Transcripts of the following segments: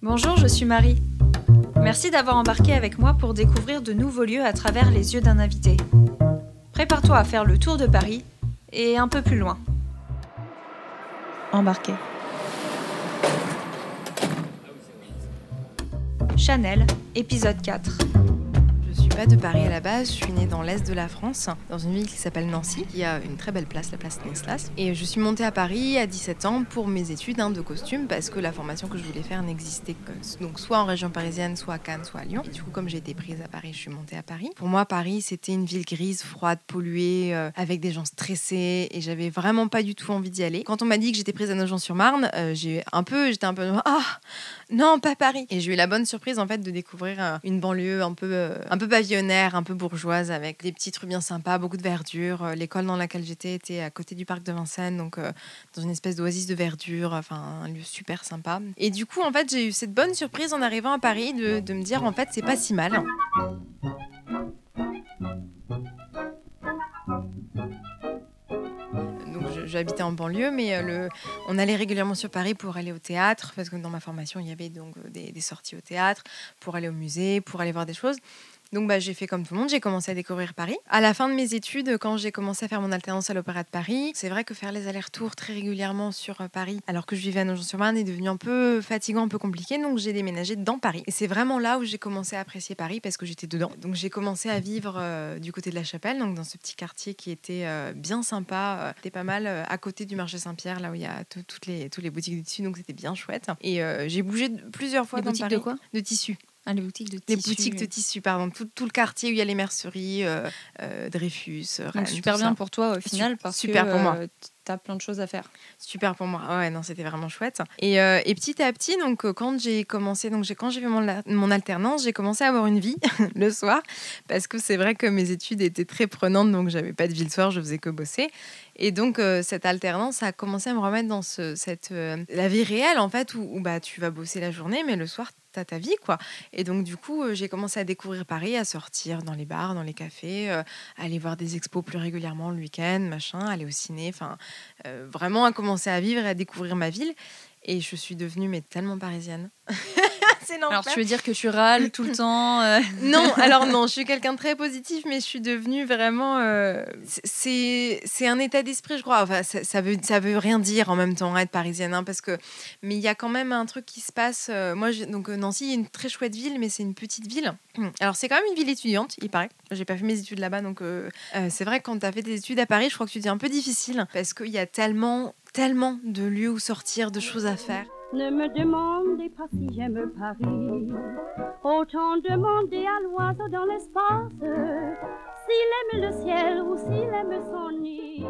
Bonjour, je suis Marie. Merci d'avoir embarqué avec moi pour découvrir de nouveaux lieux à travers les yeux d'un invité. Prépare-toi à faire le tour de Paris et un peu plus loin. Embarqué. Chanel, épisode 4. De Paris à la base, je suis née dans l'est de la France, dans une ville qui s'appelle Nancy, qui a une très belle place, la place Stanislas. Et je suis montée à Paris à 17 ans pour mes études hein, de costume parce que la formation que je voulais faire n'existait que donc soit en région parisienne, soit à Cannes, soit à Lyon. Du coup, comme j'ai été prise à Paris, je suis montée à Paris. Pour moi, Paris, c'était une ville grise, froide, polluée, euh, avec des gens stressés et j'avais vraiment pas du tout envie d'y aller. Quand on m'a dit que j'étais prise à Nogent-sur-Marne, euh, j'ai un peu, j'étais un peu ah non, pas Paris. Et j'ai eu la bonne surprise en fait de découvrir euh, une banlieue un peu, euh, un peu pavillonnaire, un peu bourgeoise, avec des petits trucs bien sympas, beaucoup de verdure. Euh, L'école dans laquelle j'étais était à côté du parc de Vincennes, donc euh, dans une espèce d'oasis de verdure, enfin un lieu super sympa. Et du coup, en fait, j'ai eu cette bonne surprise en arrivant à Paris de, de me dire en fait, c'est pas si mal. J'habitais en banlieue, mais euh, le, on allait régulièrement sur Paris pour aller au théâtre, parce que dans ma formation, il y avait donc euh, des, des sorties au théâtre, pour aller au musée, pour aller voir des choses. Donc bah, j'ai fait comme tout le monde, j'ai commencé à découvrir Paris. À la fin de mes études, quand j'ai commencé à faire mon alternance à l'Opéra de Paris, c'est vrai que faire les allers-retours très régulièrement sur euh, Paris, alors que je vivais à Nogent-sur-Marne, est devenu un peu fatigant, un peu compliqué. Donc j'ai déménagé dans Paris. Et c'est vraiment là où j'ai commencé à apprécier Paris parce que j'étais dedans. Donc j'ai commencé à vivre euh, du côté de la Chapelle, donc dans ce petit quartier qui était euh, bien sympa. C'était pas mal euh, à côté du marché Saint-Pierre, là où il y a tout- toutes les, toutes les boutiques de tissus, donc c'était bien chouette. Et j'ai bougé plusieurs fois Les dans boutiques Paris. de quoi? De tissus. Ah, les boutiques de Les tissus. boutiques de tissus, pardon. Tout, tout le quartier où il y a les merceries, euh, euh, Dreyfus, Rennes, super bien ça. pour toi au final Su- parce super que pour moi. Plein de choses à faire. Super pour moi. Ouais, non, c'était vraiment chouette. Et, euh, et petit à petit, donc euh, quand j'ai commencé, donc quand j'ai fait mon, alternance, j'ai commencé à avoir une vie le soir parce que c'est vrai que mes études étaient très prenantes, donc j'avais pas de vie le soir, je faisais que bosser. Et donc euh, cette alternance a commencé à me remettre dans ce, cette euh, la vie réelle en fait où, où, bah tu vas bosser la journée, mais le soir t'as ta vie quoi. Et donc du coup euh, j'ai commencé à découvrir Paris, à sortir dans les bars, dans les cafés, aller voir des expos plus régulièrement le week-end, machin, aller au ciné, enfin vraiment à commencer à vivre et à découvrir ma ville. Et je suis devenue mais tellement parisienne. c'est Alors tu veux dire que tu râles tout le temps euh, Non, alors non, je suis quelqu'un de très positif, mais je suis devenue vraiment. euh, c'est c'est un état d'esprit, je crois. Enfin, ça, ça veut ça veut rien dire en même temps hein, être parisienne, hein, parce que mais il y a quand même un truc qui se passe. euh, moi, donc Nancy est une très chouette ville, mais c'est une petite ville. Alors c'est quand même une ville étudiante, il paraît. J'ai pas fait mes études là-bas, donc c'est vrai que quand tu as fait tes études à Paris, je crois que tu dis un peu difficile parce qu'il y a tellement tellement de lieux où sortir, de choses à faire. Ne me demandez pas si j'aime Paris. Autant demander à l'oiseau dans l'espace s'il aime le ciel ou s'il aime son nid.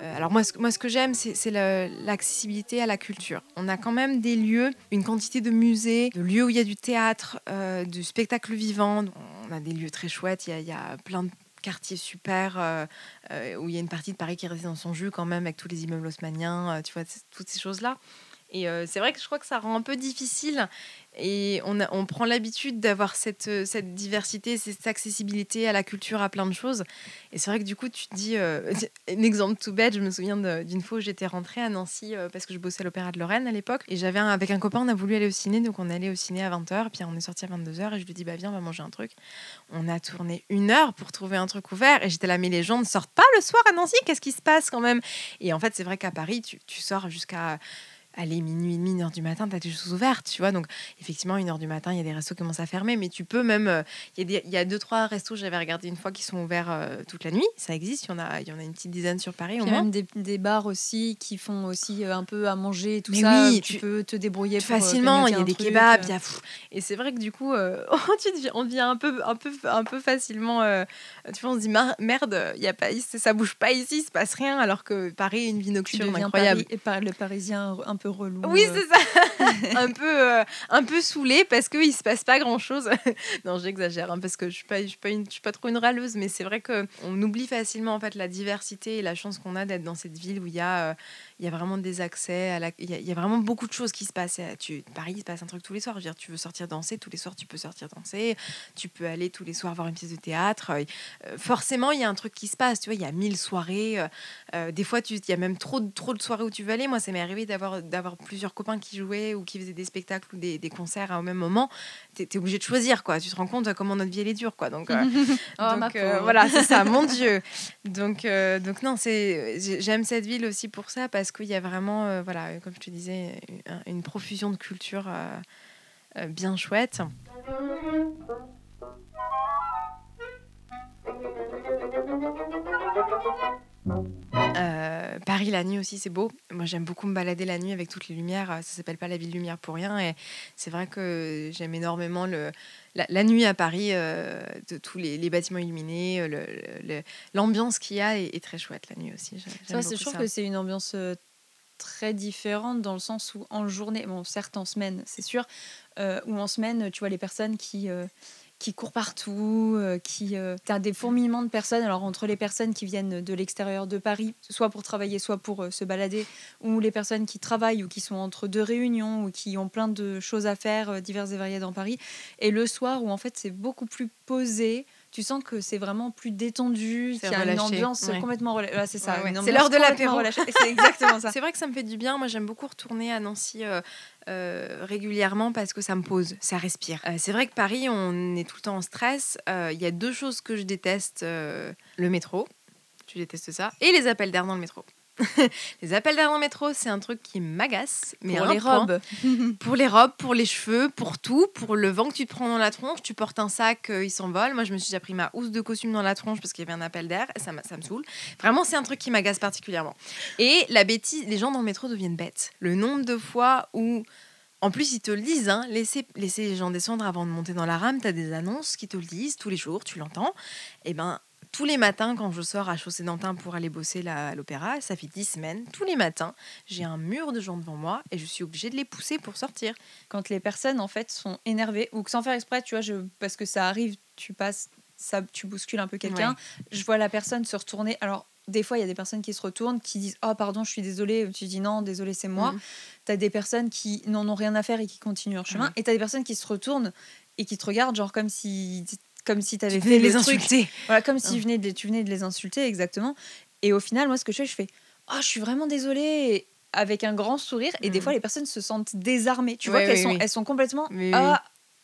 Euh, alors moi, ce, moi, ce que j'aime, c'est l'accessibilité à la culture. On a quand même des lieux, une quantité de musées, de lieux où il y a du théâtre, euh, du spectacle vivant. On a des lieux très chouettes. Il y a, plein de quartiers super euh, où il y a une partie de Paris qui est dans son jus quand même avec tous les immeubles haussmanniens, tu vois, toutes ces choses-là. Et euh, c'est vrai que je crois que ça rend un peu difficile et on, on prend l'habitude d'avoir cette, euh, cette diversité, cette accessibilité à la culture, à plein de choses. Et c'est vrai que du coup, tu te dis, euh, un exemple tout bête, je me souviens d'une fois où j'étais rentrée à Nancy parce que je bossais à l'Opéra de Lorraine à l'époque. Et j'avais avec un copain, on a voulu aller au ciné, donc on allé au ciné à 20h, puis on est sorti à 22h et je lui dis, bah viens, on va manger un truc. On a tourné une heure pour trouver un truc ouvert et j'étais là, mais les gens ne sortent pas le soir à Nancy, qu'est-ce qui se passe quand même? Et en fait, c'est vrai qu'à Paris, tu, tu sors jusqu'à. Allez, minuit et demi, une heure du matin, tu as des choses ouvertes, tu vois. Donc, effectivement, une heure du matin, il y a des restos qui commencent à fermer, mais tu peux même. euh, Il y, a y deux, trois restos, j'avais regardé une fois, qui sont ouverts euh, toute la nuit. Ça existe, il y, en a, y en a une petite dizaine sur Paris Il y a même des, des bars aussi qui font aussi euh, un peu à manger, tout Mais ça. oui, tu, tu- peux te débrouiller pour, euh, facilement. Il y a des truc, kebabs, euh. il y a. Et c'est vrai que du coup, euh, on devient un peu, un peu, un peu facilement. euh, tu vois, on se dit merde, y a pas, ici- ça bouge pas ici, il se passe rien, alors que Paris est une vie Tu nocturne incroyable. Paris- et par le parisien un peu relou. Oui, euh. c'est ça. un peu, euh, un peu saoulé parce qu'il se passe pas grand chose. non, j'exagère hein, parce que je suis pas, je suis pas, une- je suis pas trop une râleuse, mais c'est vrai que on oublie facilement en fait la diversité et la chance qu'on a d'être dans cette ville où il y a, euh, il y a vraiment des accès, à la... il, y a, il y a vraiment beaucoup de choses qui se passent. Tu, Paris, il se passe un truc tous les soirs. Je veux dire, tu veux sortir danser, tous les soirs, tu peux sortir danser. Tu peux aller tous les soirs voir une pièce de théâtre. Euh, forcément, il y a un truc qui se passe. Tu vois, il y a mille soirées. euh, euh, des fois, tu- il y a même trop, de- trop de soirées où tu veux aller. Moi, ça m'est arrivé d'avoir, d'avoir plusieurs copains qui jouaient ou qui faisaient des spectacles ou des, des concerts au même moment. Tu es, obligé de choisir, quoi. Tu te rends compte comment notre vie, elle est dure, quoi. Donc, euh, Oh, donc, voilà, c'est ça, mon Dieu. Donc, donc non, c'est j'ai- j'aime cette ville aussi pour ça parce qu'il y a vraiment, euh, voilà, comme je te disais, une, profusion de culture euh, euh, bien chouette. Euh, Paris la nuit aussi c'est beau. Moi j'aime beaucoup me balader la nuit avec toutes les lumières. Ça s'appelle pas la ville lumière pour rien et c'est vrai que j'aime énormément le, la, la nuit à Paris, euh, de tous les, les bâtiments illuminés, euh, l'ambiance qu'il y a est, est très chouette la nuit aussi. Ça, je trouve que c'est une ambiance très différente dans le sens où en journée, bon certes en semaine c'est sûr, euh, ou en semaine tu vois les personnes qui, qui courent partout, euh, qui... tu as des fourmillements de personnes, alors entre les personnes qui viennent de l'extérieur de Paris, soit pour travailler, soit pour euh, se balader, ou les personnes qui travaillent ou qui sont entre deux réunions ou qui ont plein de choses à faire euh, diverses et variées dans Paris, et le soir où en fait c'est beaucoup plus posé. Tu sens que c'est vraiment plus détendu, qu'il y a une ambiance ouais. complètement relâchée. c'est ça. Ouais, ouais. une C'est l'heure de l'apéro. C'est exactement ça. C'est vrai que ça me fait du bien. Moi, j'aime beaucoup retourner à Nancy euh, euh, régulièrement parce que ça me pose, ça respire. Euh, c'est vrai que Paris, on est tout le temps en stress. Il y a deux choses que je déteste le métro, tu détestes ça, et les appels d'air dans le métro. les appels d'air dans le métro, c'est un truc qui m'agace. Mais pour un les point. robes. Pour les robes, pour les cheveux, pour tout, pour le vent que tu te prends dans la tronche, tu portes un sac, euh, il s'envole. Moi, je me suis déjà pris ma housse de costume dans la tronche parce qu'il y avait un appel d'air, ça, ça me saoule. Vraiment, c'est un truc qui m'agace particulièrement. Et la bêtise, les gens dans le métro deviennent bêtes. Le nombre de fois où. En plus, ils te le disent, hein, laissez, laissez les gens descendre avant de monter dans la rame. Tu as des annonces qui te le disent tous les jours, tu l'entends. Et ben, tous les matins, quand je sors à Chaussée-d'Antin pour aller bosser là, à l'opéra, ça fait dix semaines, tous les matins, j'ai un mur de gens devant moi et je suis obligée de les pousser pour sortir. quand les personnes en fait sont énervées ou que sans faire exprès, tu vois, je, parce que ça arrive, tu passes, ça, tu bouscules un peu quelqu'un. Je vois la personne se retourner. Alors des fois, il y a des personnes qui se retournent, qui disent oh pardon, je suis désolée. Tu dis non, désolé, c'est moi. Tu as des personnes qui n'en ont rien à faire et qui continuent leur chemin. Et tu as des personnes qui se retournent et qui te regardent genre comme si comme si tu avais Tu fait les truc. insulter. Voilà, comme si Ah. venais de, les- tu venais de les insulter, exactement. Et au final, moi, ce que je fais, je fais Oh, je suis vraiment désolée. Avec un grand sourire. Et des Mhm. fois, les personnes se sentent désarmées. Tu Ouais, vois qu'elles oui, sont, elles sont complètement. Oui. Ah,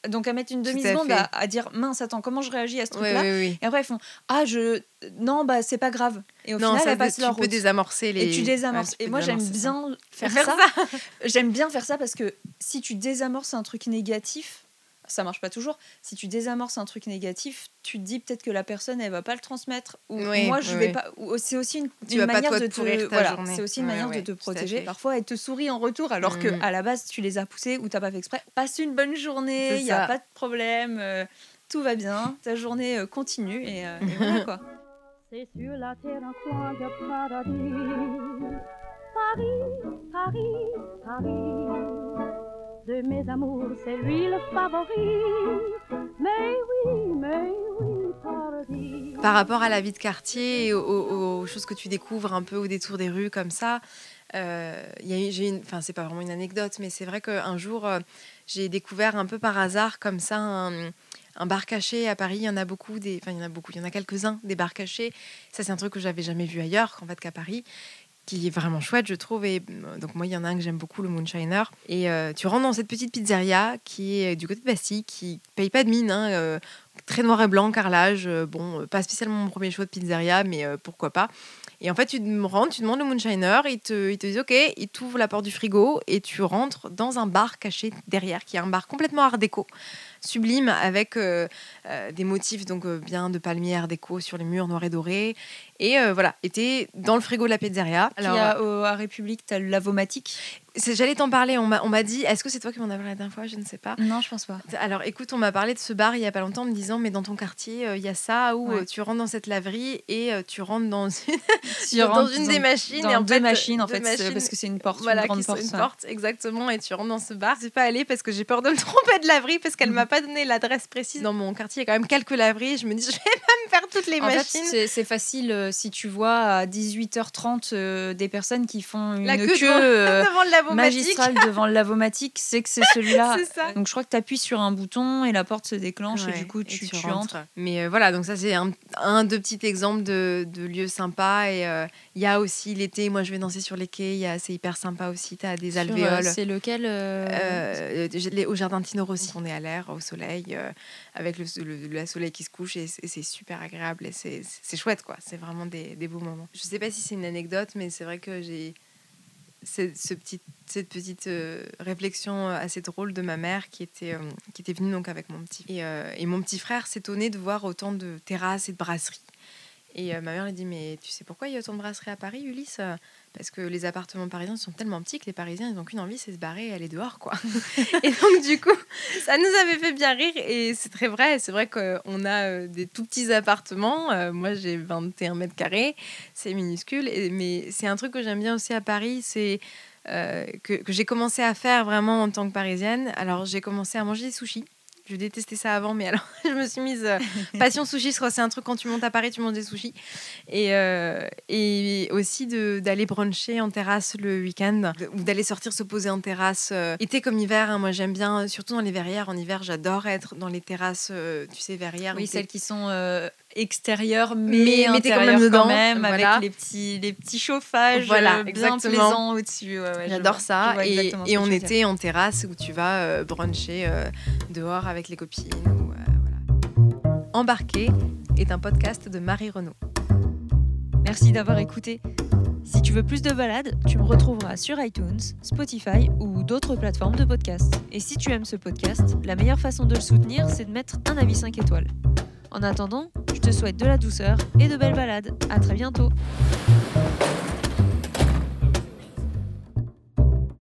donc à mettre une à demi-seconde à, à dire Mince, attends, comment je réagis à ce oui, oui. Et après, elles font Ah, je. Non, bah, c'est pas grave. Et au non, final, ça, elles passent tu leur peux route. désamorcer les. Et tu désamorces. Ouais, tu et peux moi, j'aime ça. bien faire, Faire ça. J'aime bien faire ça parce que si tu désamorces un truc négatif, ça marche pas toujours. Si tu désamorces un truc négatif, tu te dis peut-être que la personne elle va pas le transmettre ou Oui, moi je oui, vais pas. C'est aussi une, Tu une vas pas, manière toi, de te voilà, c'est aussi une manière de te protéger. Parfois elle te sourit en retour alors que Mhm. à la base tu les as poussés ou t'as pas fait exprès. Passe une bonne journée, il y a pas de problème, euh, tout va bien, ta journée euh, continue et, euh, et voilà quoi. C'est sur la terre un coin de paradis. Paris, Paris, Paris. De mes amours, c'est lui le favori. Mais oui, mais oui. Par rapport à la vie de quartier et aux, choses que tu découvres un peu au détour des rues comme ça, euh, j'ai une, enfin c'est pas vraiment une anecdote, mais c'est vrai qu'un jour euh, j'ai découvert un peu par hasard comme ça un, un bar caché à Paris. Il y en a beaucoup, des, enfin il y en a beaucoup, il y en a quelques-uns des bars cachés. Ça c'est un truc que j'avais jamais vu ailleurs qu'en fait qu'à Paris qui est vraiment chouette, je trouve. Et euh, donc, moi, il y en a un que j'aime beaucoup, le Moonshiner. Et euh, tu rentres dans cette petite pizzeria qui est du côté de Bastille, qui paye pas de mine, hein, euh, très noir et blanc, carrelage. euh, bon, euh, pas spécialement mon premier choix de pizzeria, mais euh, pourquoi pas. Et en fait, tu rentres, tu demandes le Moonshiner, il te, il te dit OK, il t'ouvre la porte du frigo et tu rentres dans un bar caché derrière, qui est un bar complètement art déco, sublime, avec euh, euh, des motifs donc euh, bien de palmiers art déco sur les murs noirs et dorés. Et euh, voilà, t'es dans le frigo de la pizzeria. Puis à, au- à République, t'as le lavomatique. j'allais t'en parler, on m'a dit, est-ce que c'est toi qui m'en as parlé la dernière fois? Je ne sais pas. Non, je pense pas. Alors écoute, on m'a parlé de ce bar il y a pas longtemps en me disant, mais dans ton quartier, euh, il y a ça où Ouais. euh, tu rentres dans cette laverie et euh, tu rentres dans une, Tu dans rentres une dans- des machines. dans et en deux fait, machines en fait, machines, parce que c'est une porte, voilà, une grande qui sont porte. une porte, exactement, et tu rentres dans ce bar. J'ai pas allé parce que j'ai peur de me tromper de laverie parce qu'elle m'a pas donné l'adresse précise. Dans mon quartier, il y a quand même quelques laveries. Je me dis, je vais pas me faire toutes les En machines. c'est facile. Si tu vois à 18h30 euh, des personnes qui font une La queue, queue devant- euh, Devant le lavomatique. magistrale devant le lavomatique, c'est que c'est celui-là. Donc je crois que tu appuies sur un bouton et la porte se déclenche et du coup tu, tu tu rentres. entres. Mais euh, voilà, donc ça c'est un, un deux petits exemples de, de lieux sympas. Et euh, il y a aussi l'été, moi je vais danser sur les quais, il y a- c'est hyper sympa aussi, tu as des Sur, euh, alvéoles. C'est lequel euh, Euh, les- au jardin Tino Rossi, on est à l'air, au soleil, euh, avec le, le- le soleil qui se couche et c'est super agréable et c'est c'est chouette quoi. C'est vraiment des, beaux moments. Je sais pas si c'est une anecdote, mais c'est vrai que j'ai cette petite euh, réflexion assez drôle de ma mère qui était, euh, venue donc avec mon petit. Et, euh, et mon petit frère s'étonnait de voir autant de terrasses et de brasseries. Et euh, ma mère lui dit Mais tu sais pourquoi il y a autant de brasseries à Paris, Ulysse? Parce que les appartements parisiens sont tellement petits que les Parisiens, ils n'ont qu'une envie, c'est se barrer et aller dehors, quoi. et donc, du coup, ça nous avait fait bien rire. Et c'est très vrai. C'est vrai qu'on a euh, des tout petits appartements. Euh, moi, j'ai 21 mètres carrés. C'est minuscule. Et, mais c'est un truc que j'aime bien aussi à Paris. C'est. euh, que, que j'ai commencé à faire vraiment en tant que parisienne. Alors, j'ai commencé à manger des sushis. Je détestais ça avant, mais alors je me suis mise. euh, passion sushi, c'est un truc quand tu montes à Paris, tu manges des sushis. Et, euh, et aussi d'aller bruncher en terrasse le week-end, ou d'aller sortir se poser en terrasse, euh, été comme hiver. hein, moi, j'aime bien, surtout dans les verrières. En hiver, j'adore être dans les terraces, euh, tu sais, verrières. Oui, celles qui sont extérieures mais, Mais- t'es quand même dedans, quand même, voilà. avec les petits, les petits chauffages Voilà, euh, bien plaisants au-dessus. Ouais, ouais, je J'adore ça. Et, on dire. était en terrasse où tu vas euh, bruncher euh, dehors avec les copines. Ou, euh, voilà. Embarqué est un podcast de Marie Renaud. Merci d'avoir écouté. Si tu veux plus de balades, tu me retrouveras sur iTunes, Spotify ou d'autres plateformes de podcast. Et si tu aimes ce podcast, la meilleure façon de le soutenir, c'est de mettre un avis 5 étoiles. En attendant, je te souhaite de la douceur et de belles balades. À très bientôt.